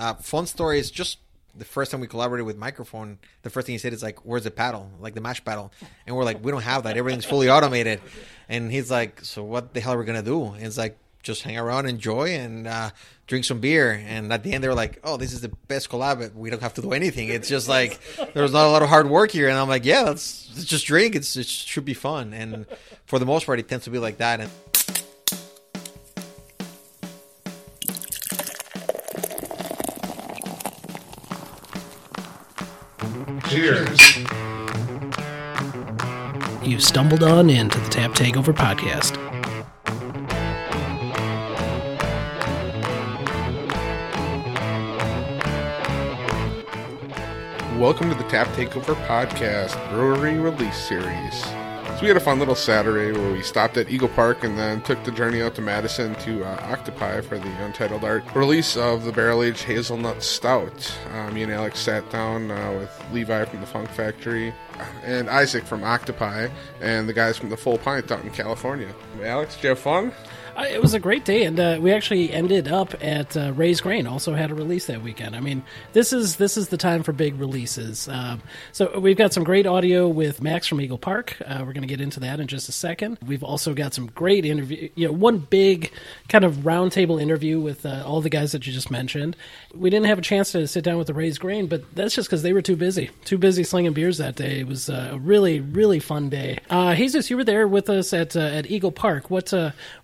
Uh, fun story is just the first time we collaborated with microphone. The first thing he said is like, "Where's the paddle? Like the mash paddle?" And we're like, "We don't have that. Everything's fully automated." And he's like, "So what the hell are we gonna do?" And it's like, "Just hang around, enjoy, and uh, drink some beer." And at the end, they were like, "Oh, this is the best collab. We don't have to do anything. It's just like there's not a lot of hard work here." And I'm like, "Yeah, let's, let's just drink. It's, it should be fun." And for the most part, it tends to be like that. And Cheers. You've stumbled on into the Tap Takeover podcast. Welcome to the Tap Takeover Podcast Brewery Release Series. So we had a fun little Saturday where we stopped at Eagle Park and then took the journey out to Madison to uh, Octopi for the Untitled Art release of the Barrel Aged Hazelnut Stout. Uh, me and Alex sat down uh, with Levi from the Funk Factory and Isaac from Octopi and the guys from the Full Pint out in California. Alex, did you have fun? Uh, it was a great day, and uh, we actually ended up at uh, Raised Grain. Also had a release that weekend. I mean, this is this is the time for big releases. Um, so we've got some great audio with Max from Eagle Park. Uh, we're going to get into that in just a second. We've also got some great interview. You know, one big kind of roundtable interview with uh, all the guys that you just mentioned. We didn't have a chance to sit down with the Raised Grain, but that's just because they were too busy, too busy slinging beers that day. It was uh, a really really fun day. Jesus, you were there with us at at Eagle Park. What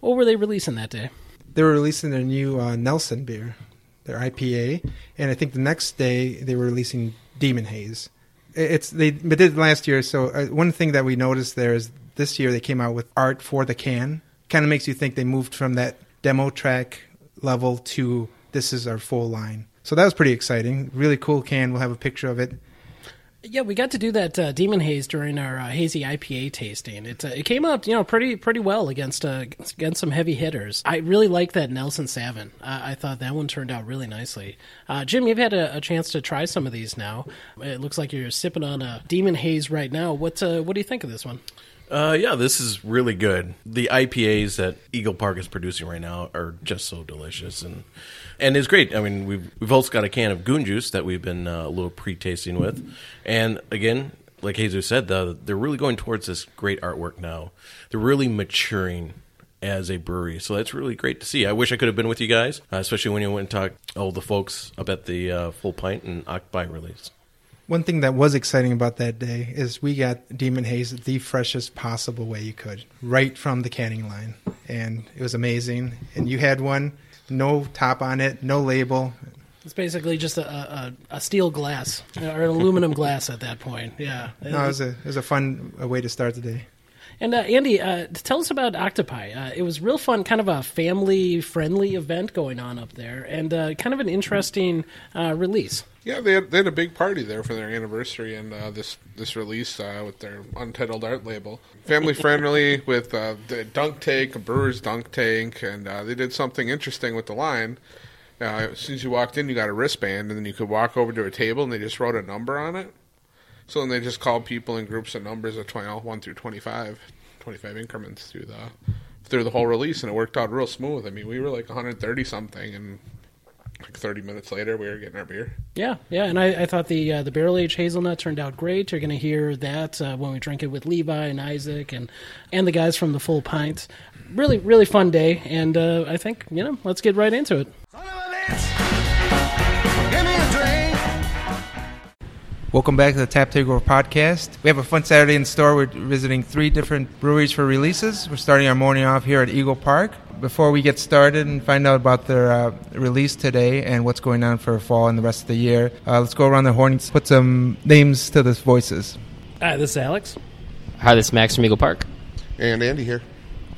what were they releasing that day? They were releasing their new uh, Nelson beer, their IPA, and I think the next day they were releasing Demon Haze. It's they but did last year. So uh, one thing that we noticed there is this year they came out with art for the can. Kind of makes you think they moved from that demo track level to this is our full line. So that was pretty exciting. Really cool can. We'll have a picture of it. Yeah, we got to do that uh, Demon Haze during our uh, hazy IPA tasting. It uh, it came out you know pretty pretty well against uh, against some heavy hitters. I really like that Nelson Sauvin. I thought that one turned out really nicely. Uh, Jim, you've had a, a, chance to try some of these now. It looks like you're sipping on a Demon Haze right now. What uh, what do you think of this one? Uh, yeah, this is really good. The IPAs that Eagle Park is producing right now are just so delicious, and and it's great. I mean, we've we've also got a can of Goon Juice that we've been uh, a little pre-tasting with, and again, like Jesus said, the, they're really going towards this great artwork now. They're really maturing as a brewery, so that's really great to see. I wish I could have been with you guys, uh, especially when you went and talked all the folks at the uh, Full Pint and Octopi release. One thing that was exciting about that day is we got Demon Haze the freshest possible way you could, right from the canning line. And it was amazing. And you had one, no top on it, no label. It's basically just a, a, a steel glass or an aluminum glass at that point. Yeah. No, it was a, it was a fun way to start the day. And uh, Andy, uh, tell us about Octopi. Uh, it was real fun, kind of a family-friendly event going on up there, and uh, kind of an interesting uh, release. Yeah, they had, they had a big party there for their anniversary and uh, this this release with their untitled art label. Family friendly with the dunk tank, a brewer's dunk tank, and they did something interesting with the line. as soon as you walked in, you got a wristband, and then you could walk over to a table, and they just wrote a number on it. So then they just called people in groups of numbers of 20, 1 through 25, 25 increments through the through the whole release, and it worked out real smooth. I mean, we were like 130 something, and like 30 minutes later, we were getting our beer. Yeah, yeah, and I, I thought the uh, the barrel aged hazelnut turned out great. You're going to hear that uh, when we drink it with Levi and Isaac and and the guys from the Full Pint. Really, really fun day, and uh, I think you know, let's get right into it. Welcome back to the Tap Takeover podcast. We have a fun Saturday in store. We're visiting three different breweries for releases. We're starting our morning off here at Eagle Park. Before we get started and find out about their uh, release today and what's going on for fall and the rest of the year, uh, let's go around the horn and put some names to the voices. Hi, this is Alex. Hi, this is Max from Eagle Park. And Andy here.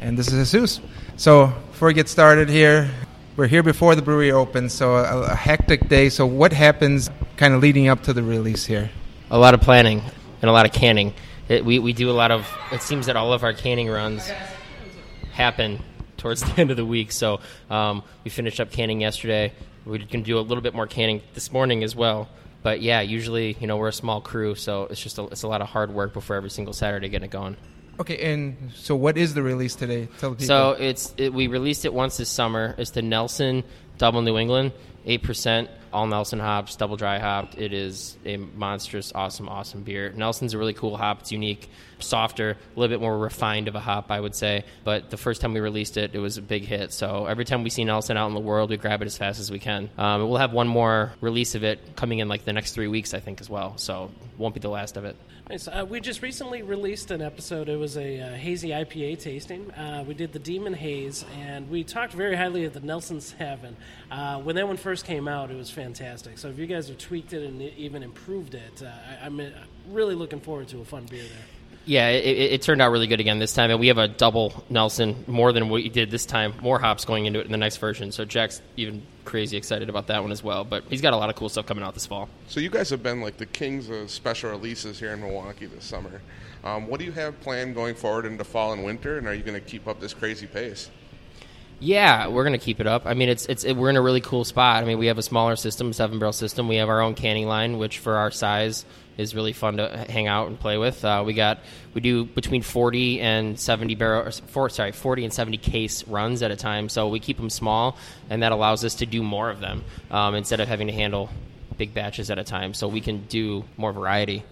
And this is Jesus. So before we get started here, we're here before the brewery opens, so a, a hectic day. So what happens kind of leading up to the release here? A lot of planning and a lot of canning. It, we, we do a lot of, it seems that all of our canning runs happen towards the end of the week. So um, we finished up canning yesterday. We can do a little bit more canning this morning as well. But yeah, usually, you know, we're a small crew, so it's just a, it's a lot of hard work before every single Saturday getting it going. Okay, and so what is the release today? Tell people. So it's it, we released it once this summer. It's the Nelson Double New England, eight percent. all Nelson hops, double dry hopped. It is a monstrous, awesome, awesome beer. Nelson's a really cool hop. It's unique, softer, a little bit more refined of a hop, I would say. But the first time we released it, it was a big hit. So every time we see Nelson out in the world, we grab it as fast as we can. Um, we'll have one more release of it coming in like the next three weeks, I think, as well. So won't be the last of it. Nice. Uh, we just recently released an episode. It was a uh, hazy IPA tasting. Uh, we did the Demon Haze, and we talked very highly of the Nelson's Heaven. Uh, when that one first came out, it was fantastic. So if you guys have tweaked it and even improved it, uh, I, I'm uh, really looking forward to a fun beer there. Yeah, it, it, turned out really good again this time, and we have a double Nelson more than we did this time. More hops going into it in the next version, so Jack's even crazy excited about that one as well. But he's got a lot of cool stuff coming out this fall. So you guys have been like the kings of special releases here in Milwaukee this summer. Um, what do you have planned going forward into fall and winter, and are you going to keep up this crazy pace? Yeah, we're gonna keep it up. I mean, it's it's it, we're in a really cool spot. I mean, we have a smaller system, seven barrel system. We have our own canning line, which for our size is really fun to hang out and play with. Uh, we got we do between forty and seventy barrel, or four, sorry, forty and seventy case runs at a time. So we keep them small, and that allows us to do more of them um, instead of having to handle big batches at a time. So we can do more variety.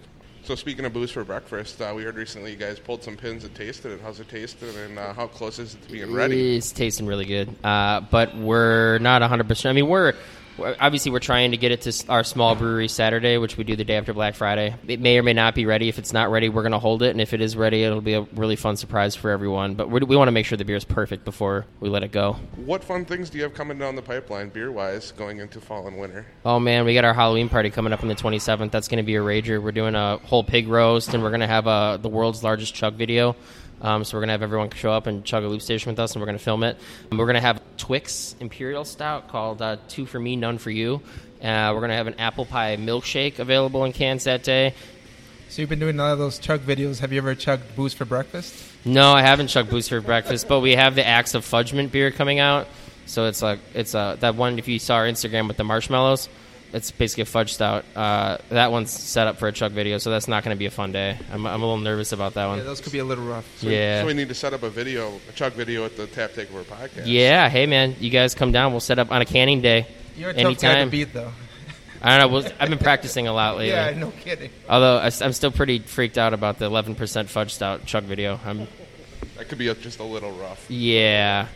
So speaking of booze for breakfast, uh, we heard recently you guys pulled some pins and tasted it. How's it tasting, and uh, how close is it to being ready? It's tasting really good, uh, but we're not 100. percent I mean, we're- obviously we're trying to get it to our small brewery Saturday, which we do the day after Black Friday. It may or may not be ready. If it's not ready, we're going to hold it, and if it is ready, it'll be a really fun surprise for everyone. But we want to make sure the beer is perfect before we let it go. What fun things do you have coming down the pipeline, beer wise, going into fall and winter? Oh man, we got our Halloween party coming up on the 27th. That's going to be a rager. We're doing a whole pig roast, and we're going to have a, the world's largest chug video. Um, so we're to have everyone show up and chug a loop station with us, and we're to film it. And we're going to have Twix Imperial Stout called uh, Two for Me, None for You. Uh, we're to have an apple pie milkshake available in cans that day. So you've been doing a lot of those chug videos. Have you ever chugged booze for breakfast? No, I haven't chugged booze for breakfast, but we have the Axe of Fudgement beer coming out. So it's like it's uh, that one. If you saw our Instagram with the marshmallows, it's basically a fudge stout. Uh, that one's set up for a chug video, so that's not going to be a fun day. I'm, I'm a little nervous about that Yeah, one. those could be a little rough. Yeah, So we need to set up a video, a chug video at the Tap Takeover podcast. yeah. Hey man, you guys come down. We'll set up on a canning day. You're a tough guy to Anytime. beat, though. I don't know. We'll, I've been practicing a lot lately. Yeah, no kidding. Although I, am still pretty freaked out about the 11% fudge stout chug video. I'm That could be a, just a little rough. yeah.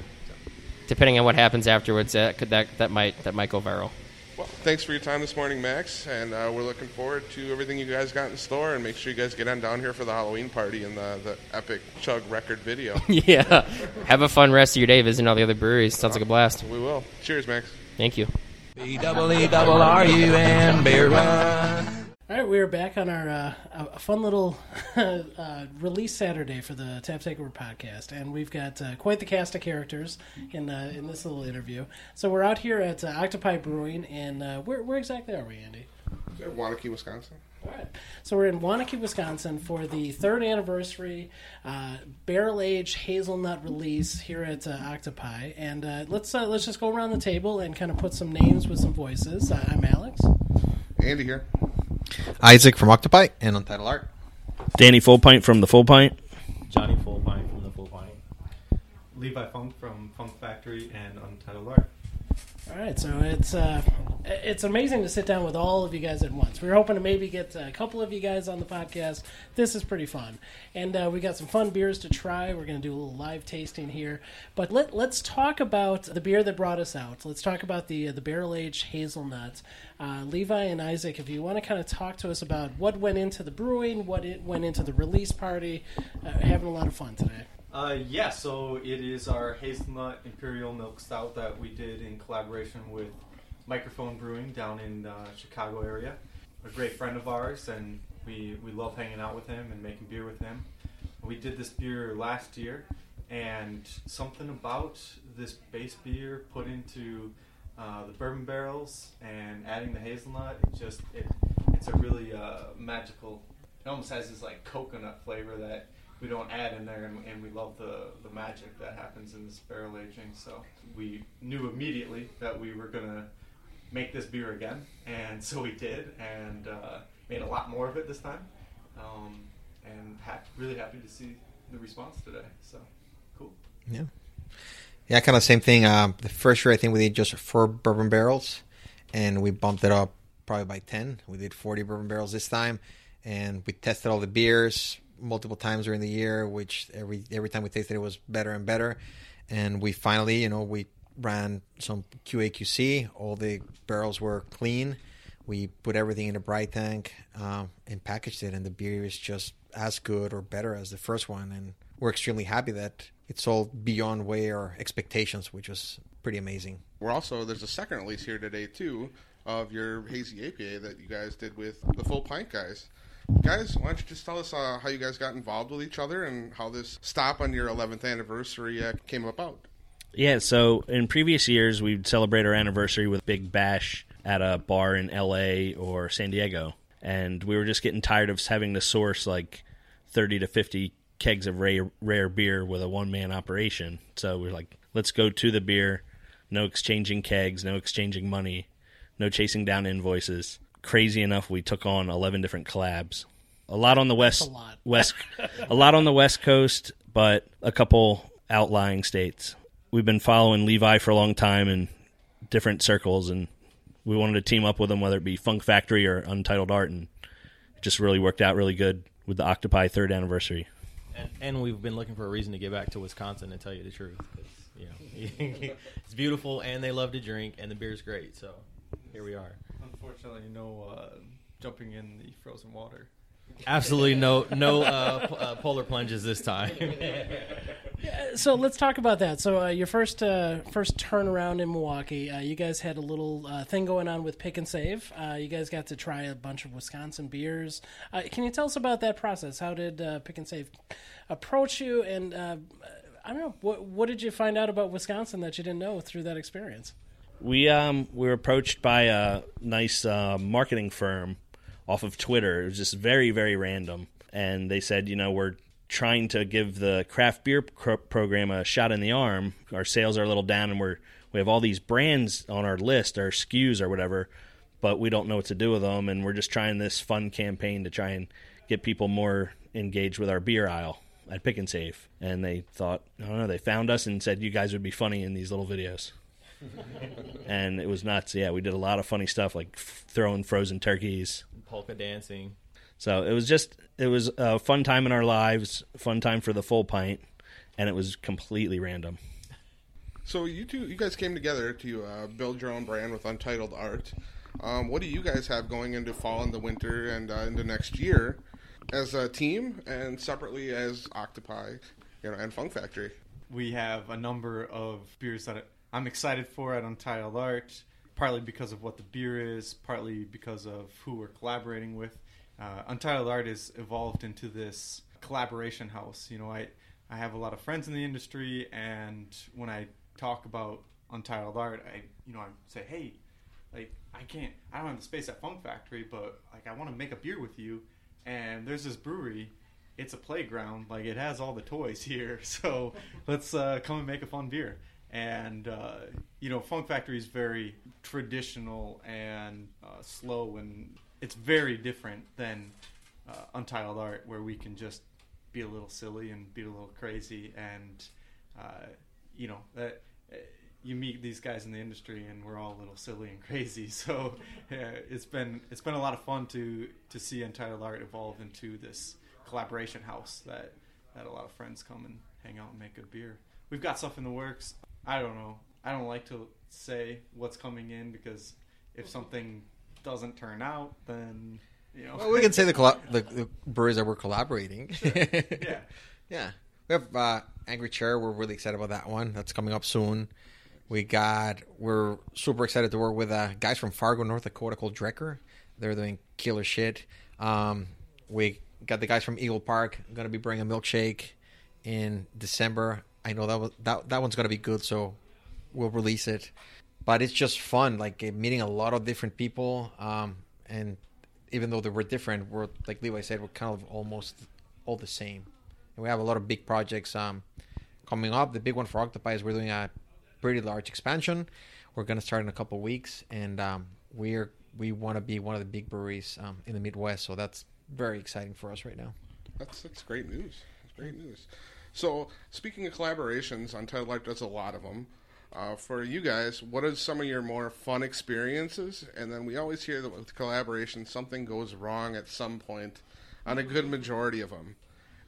Depending on what happens afterwards, that could that that might that might go viral. Well, thanks for your time this morning, Max, and uh, we're looking forward to everything you guys got in store. And make sure you guys get on down here for the Halloween party and the, the epic chug record video. yeah. Have a fun rest of your day visiting all the other breweries. Sounds like a blast. we will. Cheers, Max. Thank you. B double E double R U N beer run. All right, we are back on our uh, a fun little uh, release Saturday for the Tap Takeover podcast, and we've got uh, quite the cast of characters in uh, in this little interview. So we're out here at uh, Octopi Brewing, and uh, where where exactly are we, Andy? Waunakee, Wisconsin. All right. So we're in Waunakee, Wisconsin for the third anniversary uh, barrel aged hazelnut release here at uh, Octopi, and uh, let's uh, let's just go around the table and kind of put some names with some voices. Uh, I'm Alex. Andy here. Isaac from Octopi and Untitled Art. Danny Full Pint from the Full Pint. Johnny Full Pint from the Full Pint. Levi Funk from Funk Factory and Untitled Art. All right, so it's uh, it's amazing to sit down with all of you guys at once. We were hoping to maybe get a couple of you guys on the podcast. This is pretty fun, and uh, we got some fun beers to try. We're going to do a little live tasting here, but let let's talk about the beer that brought us out. Let's talk about the uh, the barrel aged hazelnut. Uh, Levi and Isaac, if you want to kind of talk to us about what went into the brewing, what it went into the release party, uh, having a lot of fun today. Uh, yeah, so it is our hazelnut imperial milk stout that we did in collaboration with Microphone Brewing down in uh, Chicago area. A great friend of ours, and we we love hanging out with him and making beer with him. We did this beer last year, and something about this base beer put into uh, the bourbon barrels and adding the hazelnut, it just it it's a really uh, magical. It almost has this like coconut flavor that we don't add in there, and, and we love the, the magic that happens in this barrel aging. So we knew immediately that we were gonna make this beer again, and so we did, and uh, made a lot more of it this time, um, and ha- really happy to see the response today. So cool. Yeah. Yeah, kind of same thing. Um, the first year, I think we did just four bourbon barrels, and we bumped it up probably by ten. We did forty bourbon barrels this time, and we tested all the beers multiple times during the year, which every every time we tasted it was better and better. And we finally, you know, we ran some QAQC. All the barrels were clean. We put everything in a bright tank um, and packaged it, and the beer is just as good or better as the first one. And we're extremely happy that it sold beyond way our expectations, which was pretty amazing. We're also there's a second release here today too of your hazy APA that you guys did with the Full Pint guys. Guys, why don't you just tell us uh, how you guys got involved with each other and how this stop on your 11th anniversary uh, came about? Yeah, so in previous years, we'd celebrate our anniversary with Big Bash at a bar in LA or San Diego. And we were just getting tired of having to source like 30 to 50 kegs of rare, rare beer with a one man operation. So we are like, let's go to the beer. No exchanging kegs, no exchanging money, no chasing down invoices. Crazy enough, we took on 11 different collabs. A lot on the west, a lot. west, a lot on the west coast, but a couple outlying states we've been following Levi for a long time in different circles, and we wanted to team up with him, whether it be Funk Factory or Untitled Art, and it just really worked out really good with the Octopi third anniversary. And, and we've been looking for a reason to get back to Wisconsin and tell you the truth. You know, it's beautiful, and they love to drink, and the beer's great. So here we are. Unfortunately, no uh, jumping in the frozen water. Absolutely no no uh, p- uh, polar plunges this time. So let's talk about that. So uh, your first uh, first turnaround in Milwaukee, uh, you guys had a little uh, thing going on with Pick and Save. Uh, you guys got to try a bunch of Wisconsin beers. Uh, can you tell us about that process? How did uh, Pick and Save approach you? And uh, I don't know, what what did you find out about Wisconsin that you didn't know through that experience? We um we were approached by a nice uh, marketing firm off of Twitter. It was just very very random, and they said, you know, we're trying to give the craft beer program a shot in the arm. Our sales are a little down, and we're we have all these brands on our list, our SKUs or whatever, but we don't know what to do with them, and we're just trying this fun campaign to try and get people more engaged with our beer aisle at Pick and Save. And they thought, I don't know, they found us and said you guys would be funny in these little videos and it was nuts. Yeah, we did a lot of funny stuff like f- throwing frozen turkeys. Polka dancing. So it was just it was a fun time in our lives, fun time for the full pint, and it was completely random. So you two, you guys came together to uh, build your own brand with Untitled Art. Um, what do you guys have going into fall and the winter and uh, into next year as a team and separately as Octopi, you know, and Funk Factory? We have a number of beers that I'm excited for at Untitled Art, partly because of what the beer is, partly because of who we're collaborating with. Uh, Untitled Art has evolved into this collaboration house. You know, I I have a lot of friends in the industry, and when I talk about Untitled Art, I you know I say, hey, like I can't, I don't have the space at Funk Factory, but like I want to make a beer with you, and there's this brewery. It's a playground, like it has all the toys here. So let's uh, come and make a fun beer. And uh, you know, Funk Factory is very traditional and uh, slow, and it's very different than uh, Untitled Art, where we can just be a little silly and be a little crazy, and uh, you know that uh, you meet these guys in the industry, and we're all a little silly and crazy. So uh, it's been it's been a lot of fun to to see Untitled Art evolve into this collaboration house that that a lot of friends come and hang out and make good beer. We've got stuff in the works. I don't know. I don't like to say what's coming in because if something doesn't turn out, then you know. Well, we can say the, colla- the, the breweries that we're collaborating. yeah. Yeah. We have uh, Angry Chair. We're really excited about that one. That's coming up soon. We got. We're super excited to work with uh, guys from Fargo, North Dakota, called Drekker. They're doing killer shit. Um, we got the guys from Eagle Park. Going to be bringing a milkshake in December. I know that was, that that one's to be good, so we'll release it. But it's just fun, like uh, meeting a lot of different people. Um, and even though they were different, we're like Levi said, we're kind of almost all the same. And we have a lot of big projects um, coming up. The big one for Octopi is we're doing a pretty large expansion. We're to start in a couple weeks, and um, we're we want to be one of the big breweries um, in the Midwest. So that's very exciting for us right now. That's that's great news. That's great news. So speaking of collaborations, Untitled Art does a lot of them. Uh, for you guys, what are some of your more fun experiences? And then we always hear that with collaboration, something goes wrong at some point on a good majority of them.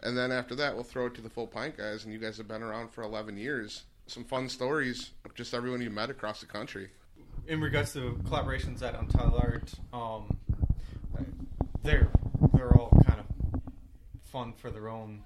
And then after that, we'll throw it to the full pint guys, and you guys have been around for 11 years. Some fun stories of just everyone you met across the country. in regards to collaborations at Untitled Art, um, they're they're all kind of fun for their own.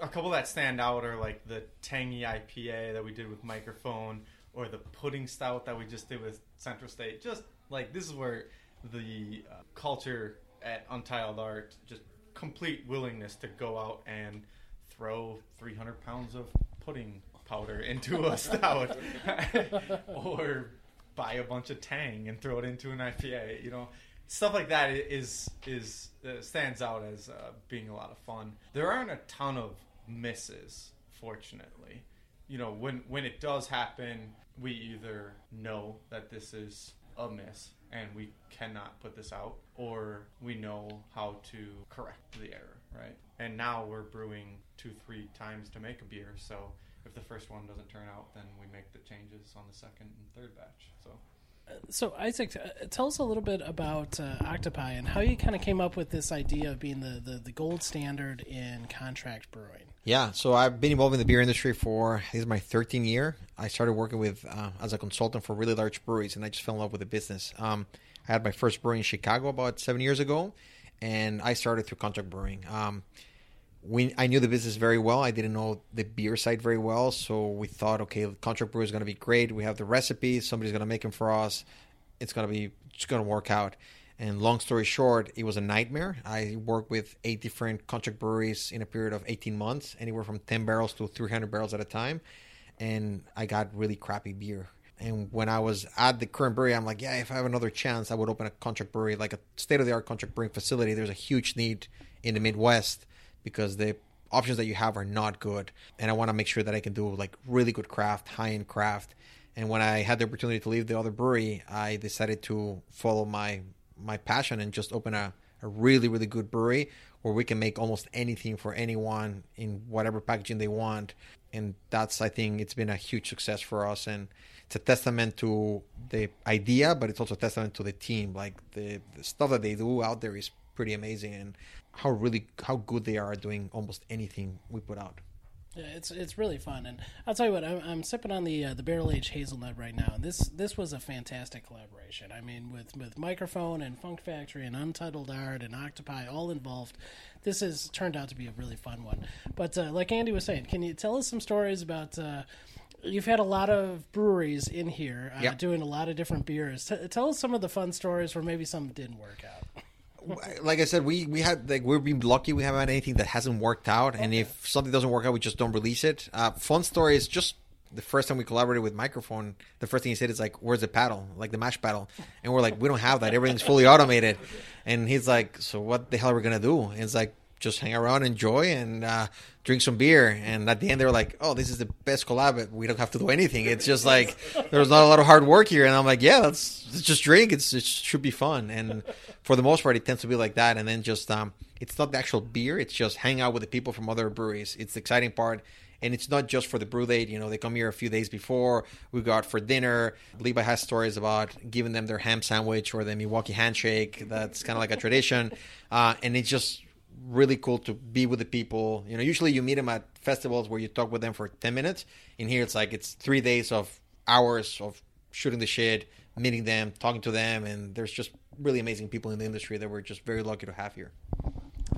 A couple that stand out are like the tangy IPA that we did with Microphone, or the pudding stout that we just did with Central State. Just like this is where the uh, culture at Untitled Art, just complete willingness to go out and throw 300 pounds of pudding powder into a stout, or buy a bunch of Tang and throw it into an IPA. You know, stuff like that is is uh, stands out as uh, being a lot of fun. There aren't a ton of misses, fortunately. You know, when when it does happen, we either know that this is a miss and we cannot put this out, or we know how to correct the error, right? And now we're brewing two, three times to make a beer, so if the first one doesn't turn out, then we make the changes on the second and third batch. So So Isaac, uh, tell us a little bit about uh, Octopi and how you kind of came up with this idea of being the, the, the gold standard in contract brewing. Yeah, so I've been involved in the beer industry for this is my 13th year. I started working with uh, as a consultant for really large breweries, and I just fell in love with the business. Um, I had my first brewery in Chicago about seven years ago, and I started through contract brewing. Um, we I knew the business very well. I didn't know the beer side very well, so we thought, okay, contract brewer is going to be great. We have the recipe. Somebody's going to make them for us. It's going to be just going to work out. And long story short, it was a nightmare. I worked with eight different contract breweries in a period of 18 months, anywhere from 10 barrels to 300 barrels at a time. And I got really crappy beer. And when I was at the current brewery, I'm like, yeah, if I have another chance, I would open a contract brewery, like a state of the art contract brewing facility. There's a huge need in the Midwest because the options that you have are not good. And I want to make sure that I can do like really good craft, high end craft. And when I had the opportunity to leave the other brewery, I decided to follow my my passion and just open a, a really really good brewery where we can make almost anything for anyone in whatever packaging they want and that's i think it's been a huge success for us and it's a testament to the idea but it's also a testament to the team like the, the stuff that they do out there is pretty amazing and how really how good they are at doing almost anything we put out Yeah, it's it's really fun, and I'll tell you what, I'm, I'm sipping on the uh, the barrel aged hazelnut right now, and this this was a fantastic collaboration. I mean, with with microphone and Funk Factory and Untitled Art and Octopi all involved, this has turned out to be a really fun one. But uh, like Andy was saying, can you tell us some stories about? Uh, You've had a lot of breweries in here uh, Yep. doing a lot of different beers. T- tell us some of the fun stories where maybe some didn't work out. Like I said, we we had like we've been lucky. We haven't had anything that hasn't worked out, and if something doesn't work out, we just don't release it. Uh, fun story is just the first time we collaborated with Microphone. The first thing he said is like, "Where's the paddle? Like the mash paddle?" And we're like, "We don't have that. Everything's fully automated." And he's like, "So what the hell are we gonna do?" And it's like, "Just hang around, enjoy, and uh, drink some beer." And at the end, they were like, "Oh, this is the best collab. but We don't have to do anything. It's just like there's not a lot of hard work here." And I'm like, "Yeah, let's, let's just drink. It's it should be fun." And for the most part, it tends to be like that. And then just um, it's not the actual beer. It's just hang out with the people from other breweries. It's the exciting part. And it's not just for the brew date. You know, they come here a few days before. We go out for dinner. Levi has stories about giving them their ham sandwich or the Milwaukee handshake. That's kind of like a tradition. Uh, and it's just really cool to be with the people. You know, usually you meet them at festivals where you talk with them for 10 minutes. In here, it's like it's three days of hours of shooting the shit, meeting them, talking to them. And there's just really amazing people in the industry that we're just very lucky to have here.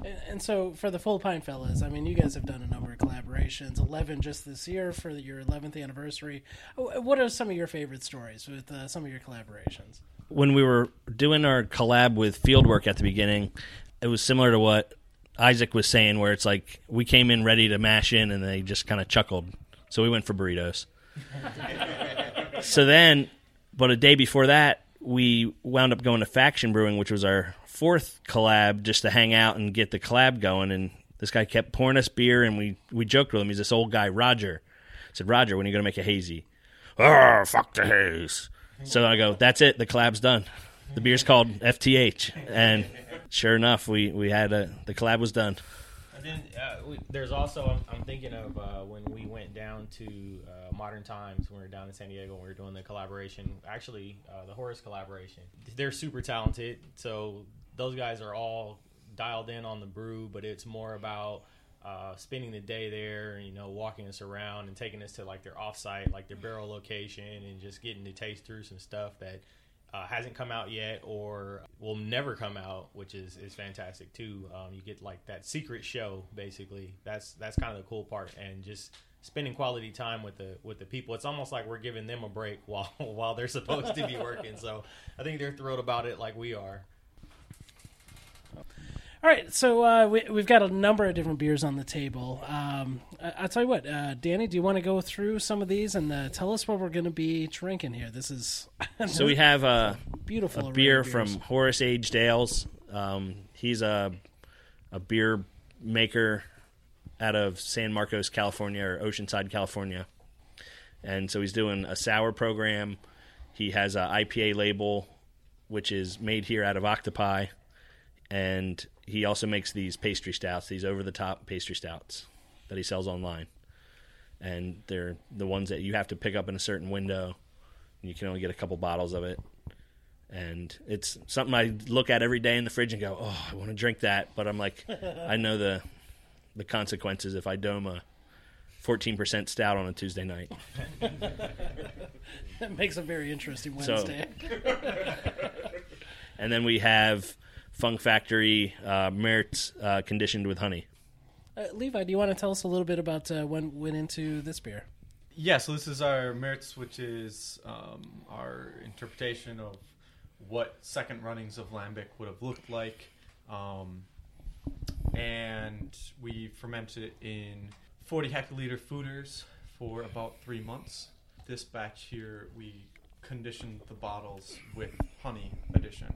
And, and so for the Full Pint fellas, I mean, you guys have done a number of collaborations, eleven just this year for your eleventh anniversary. Oh, What are some of your favorite stories with uh, some of your collaborations? when we were doing our collab with Fieldwork at the beginning, it was similar to what Isaac was saying, where it's like we came in ready to mash in, and they just kind of chuckled. So we went for burritos. so then, but a day before that, we wound up going to Faction Brewing, which was our fourth collab, just to hang out and get the collab going. And this guy kept pouring us beer, and we we joked with him. He's this old guy, Roger. I said, Roger, when are you going to make a hazy? Oh, fuck the haze. So I go, that's it. The collab's done. The beer's called FTH, and sure enough, we we had a the collab was done. And then uh, we, there's also I'm, I'm thinking of uh, when we went down to uh, Modern Times when we were down in San Diego. and We were doing the collaboration, actually uh, the Horus collaboration. They're super talented, so those guys are all dialed in on the brew, but it's more about uh, spending the day there, you know, walking us around and taking us to like their offsite, like their barrel location, and just getting to taste through some stuff that uh, hasn't come out yet or will never come out, which is, is fantastic too. Um, you get like that secret show basically. That's that's kind of the cool part, and just spending quality time with the with the people. It's almost like we're giving them a break while while they're supposed to be working. So I think they're thrilled about it, like we are. All right, so uh, we, we've got a number of different beers on the table. Um, I, I'll tell you what, uh, Danny, do you want to go through some of these and uh, tell us what we're going to be drinking here? This is So we have a Beautiful a beer from. Horus Aged Ales. Um, he's a a beer maker out of San Marcos, California, or Oceanside, California, and so he's doing a sour program. He has a IPA label, which is made here out of Octopi, and he also makes these pastry stouts, these over the top pastry stouts that he sells online. And they're the ones that you have to pick up in a certain window. And you can only get a couple bottles of it. And it's something I look at every day in the fridge and go, "Oh, I want to drink that," but I'm like, I know the the consequences if I dome a 14% stout on a Tuesday night. that makes a very interesting So- Wednesday. And then we have Funk Factory uh, Meerts uh, conditioned with honey. uh, Levi, do you want to tell us a little bit about uh, when went into this beer? Yeah, so this is our Meerts, which is um, our interpretation of what second runnings of lambic would have looked like, um, and we fermented it in 40 hectoliter foeders for about three months. This batch here, we conditioned the bottles with honey addition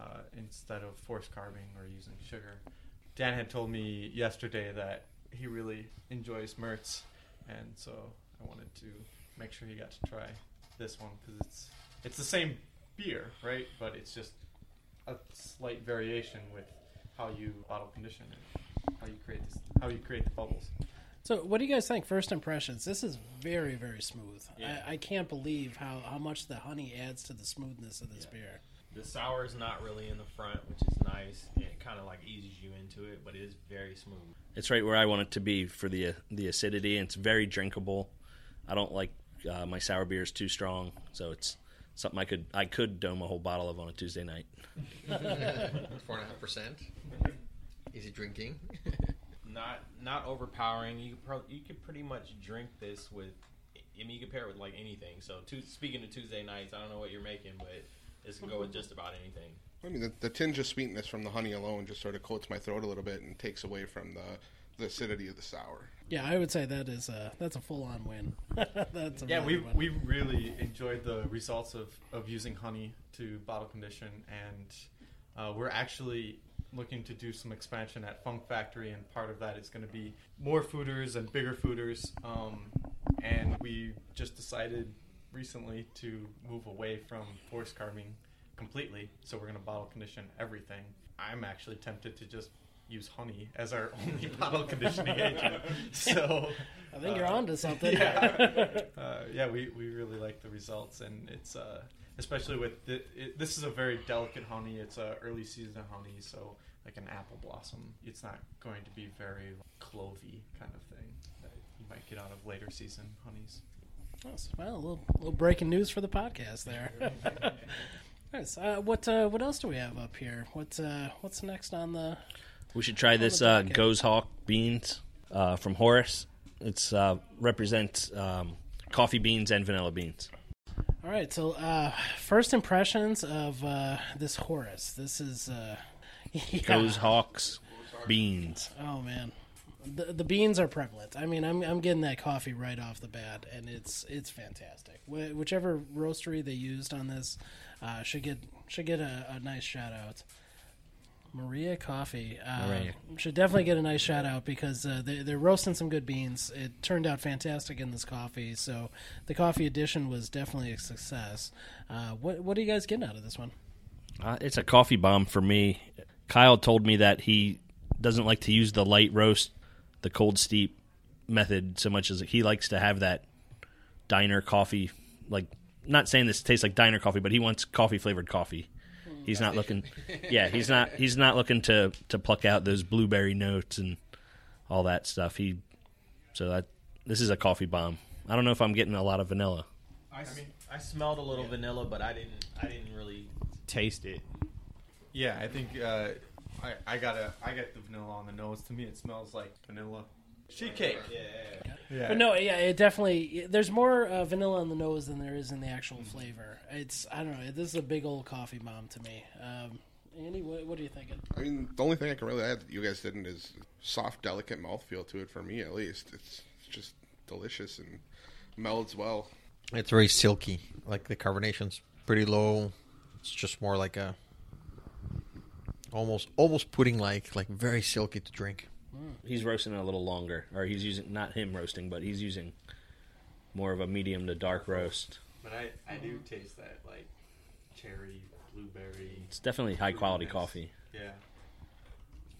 uh, instead of forced carbing or using sugar. Dan had told me yesterday that he really enjoys Meerts, and so I wanted to make sure he got to try this one because it's it's the same beer, right? But it's just a slight variation with how you bottle condition it, how you create this, how you create the bubbles. So, what do you guys think? First impressions. This is very, very smooth. Yeah. I, I can't believe how, how much the honey adds to the smoothness of this beer. The sour is not really in the front, which is nice. It kind of like eases you into it, but it is very smooth. It's right where I want it to be for the the acidity, it's very drinkable. I don't like uh, my sour beers too strong, so it's something I could I could dome a whole bottle of on a Tuesday night. Four and a half percent. Easy drinking. Not not overpowering. You could pro- you could pretty much drink this with. I mean, you could pair it with like anything. So, tu- speaking of Tuesday nights, I don't know what you're making, but this can go with just about anything. I mean, the, the tinge of sweetness from the honey alone just sort of coats my throat a little bit and takes away from the, the acidity of the sour. Yeah, I would say that is a that's a full on win. that's a Yeah, we good we really enjoyed the results of, of using honey to bottle condition, and uh, we're actually looking to do some expansion at Funk Factory, and part of that is going to be more foeders and bigger foeders. Um, and we just decided recently to move away from force carbing completely, so we're going to bottle condition everything. I'm actually tempted to just use honey as our only bottle conditioning agent. So I think you're uh, onto something. Yeah, uh, yeah, we, we really like the results, and it's uh, especially with the, it, this is a very delicate honey. It's a early season honey, so like an apple blossom, it's not going to be very clovey kind of thing that you might get out of later season honeys. Well, a little, little breaking news for the podcast there. nice. Uh, what uh, what else do we have up here? What uh, what's next on the? We should try this uh. Goes Hawk beans uh, from Horus. It's uh, represents um, coffee beans and vanilla beans. All right. So uh, first impressions of uh, this Horus. This is uh, yeah. Goes Hawks beans. Oh man, the the beans are prevalent. I mean, I'm I'm getting that coffee right off the bat, and it's it's fantastic. Wh- whichever roastery they used on this uh, should get should get a, a nice shout out. Maria Coffee uh, Maria. should definitely get a nice shout out because uh, they, they're roasting some good beans. It turned out fantastic in this coffee, so the coffee edition was definitely a success. Uh, what what are you guys getting out of this one? Uh, it's a coffee bomb for me. Kyle told me that he doesn't like to use the light roast, the cold steep method so much as he likes to have that diner coffee. Like, not saying this tastes like diner coffee, but he wants coffee flavored coffee. He's not looking. Yeah, he's not. He's not looking to to pluck out those blueberry notes and all that stuff. He. So that this is a coffee bomb. I don't know if I'm getting a lot of vanilla. I, s- I smelled a little vanilla, but I didn't. I didn't really taste it. Yeah, I think uh, I I got a I got the vanilla on the nose. To me, it smells like vanilla sheet cake. Yeah. Yeah. But no, yeah, it definitely. There's more uh, vanilla on the nose than there is in the actual flavor. It's I don't know. This is a big old coffee bomb to me. Um, Andy, what, what are you thinking? I mean, the only thing I can really add that you guys didn't is soft, delicate mouthfeel to it for me, at least. It's, it's just delicious and melds well. It's very silky. Like the carbonation's pretty low. It's just more like a almost almost pudding like, like very silky to drink. He's roasting it a little longer, or he's using not him roasting, but he's using more of a medium to dark roast. But I I do taste that like cherry, blueberry. It's definitely high quality fruitiness. coffee. Yeah.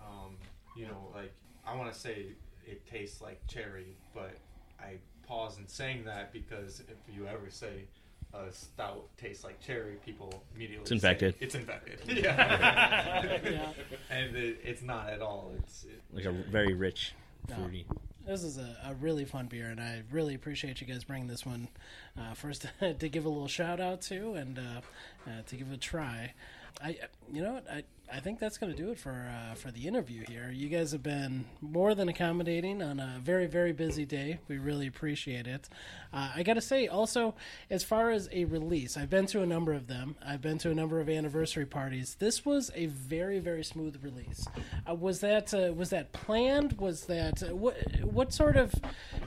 Um, you know, like I want to say it tastes like cherry, but I pause in saying that because if you ever say a stout tastes like cherry, people immediately It's say, infected. it's infected. yeah. Yeah. And it, it's not at all. It's it, Like a very rich, No. fruity. This is a, a really fun beer, and I really appreciate you guys bringing this one uh, first to give a little shout out to and uh, uh, to give it a try. I, you know what, I, I think that's going to do it for uh, for the interview here. You guys have been more than accommodating on a very very busy day. We really appreciate it. Uh, I got to say, also as far as a release, I've been to a number of them. I've been to a number of anniversary parties. This was a very very smooth release. Uh, was that uh, was that planned? Was that uh, what what sort of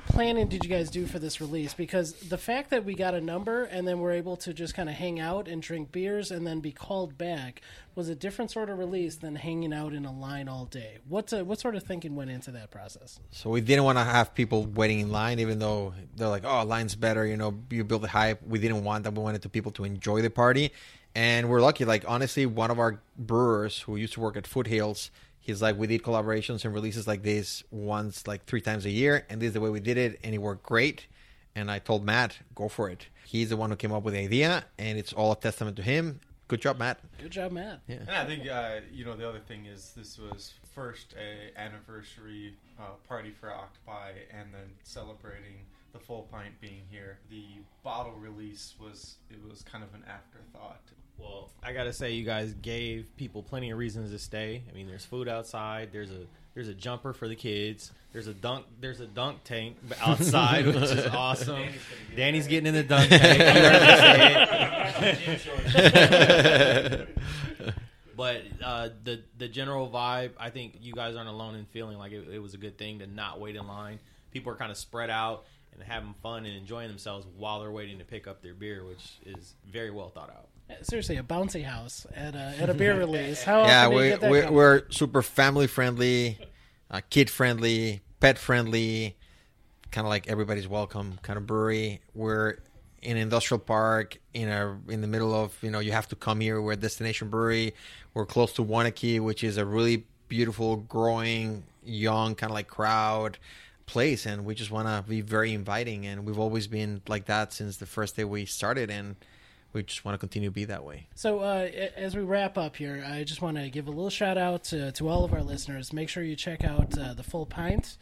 planning did you guys do for this release? Because the fact that we got a number and then we're able to just kind of hang out and drink beers and then be called back was a different sort of release than hanging out in a line all day. What uh, what sort of thinking went into that process? So we didn't want to have people waiting in line, even though they're like, "Oh, line's better." You know, you build the hype. We didn't want that. We wanted the people to enjoy the party, and we're lucky. Like honestly, one of our brewers who used to work at Foothills, he's like, we did collaborations and releases like this once, like three times a year, and this is the way we did it, and it worked great. And I told Matt, go for it. He's the one who came up with the idea, and it's all a testament to him. Good job, Matt. Good job, Matt. Yeah. And I think uh, you know the other thing is this was first a anniversary uh, party for Octopi, and then celebrating the full pint being here. The bottle release was it was kind of an afterthought. Well, I gotta say, you guys gave people plenty of reasons to stay. I mean, there's food outside. There's a there's a jumper for the kids. There's a dunk. There's a dunk tank outside, which is awesome. Danny's getting in the dunk tank. You heard me say it. but uh, the the general vibe, I think you guys aren't alone in feeling like it, it was a good thing to not wait in line. People are kind of spread out and having fun and enjoying themselves while they're waiting to pick up their beer, which is very well thought out. Seriously, a bouncy house at a at a beer release. How yeah, often do you we, get that we're, we're super family friendly, uh, kid friendly, pet friendly, kind of like everybody's welcome kind of brewery. We're in an industrial park in a in the middle of you know you have to come here. We're a destination brewery. We're close to Waunakee, which is a really beautiful, growing, young kind of like crowd place, and we just want to be very inviting. And we've always been like that since the first day we started, and we just want to continue to be that way. So, uh, as we wrap up here, I just want to give a little shout out to, to all of our listeners. Make sure you check out uh, the Full Pint.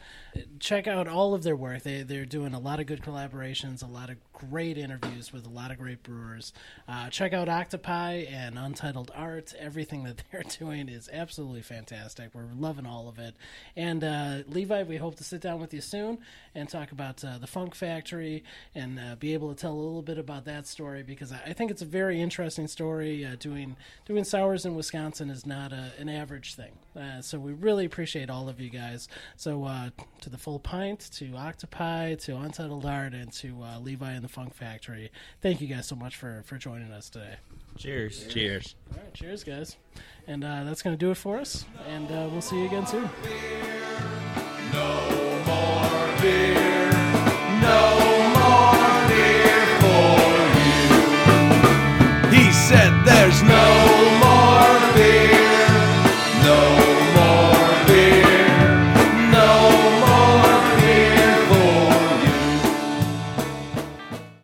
Check out all of their work. They they're doing a lot of good collaborations, a lot of great interviews with a lot of great brewers. Uh, check out Octopi and Untitled Art. Everything that they're doing is absolutely fantastic. We're loving all of it. And uh, Levi, we hope to sit down with you soon and talk about uh, the Funk Factory and uh, be able to tell a little bit about that story because I, think it's a very interesting story. Uh, doing doing sours in Wisconsin is not a, an average thing. Uh, so we really appreciate all of you guys. So uh, to the Full Pint, to Octopi, to Untitled Art, and to uh, Levi and the Funk Factory. Thank you guys so much for for joining us today. Cheers. Cheers. All right, cheers, guys. And uh, that's going to do it for us. And uh, we'll see you again soon. He said there's no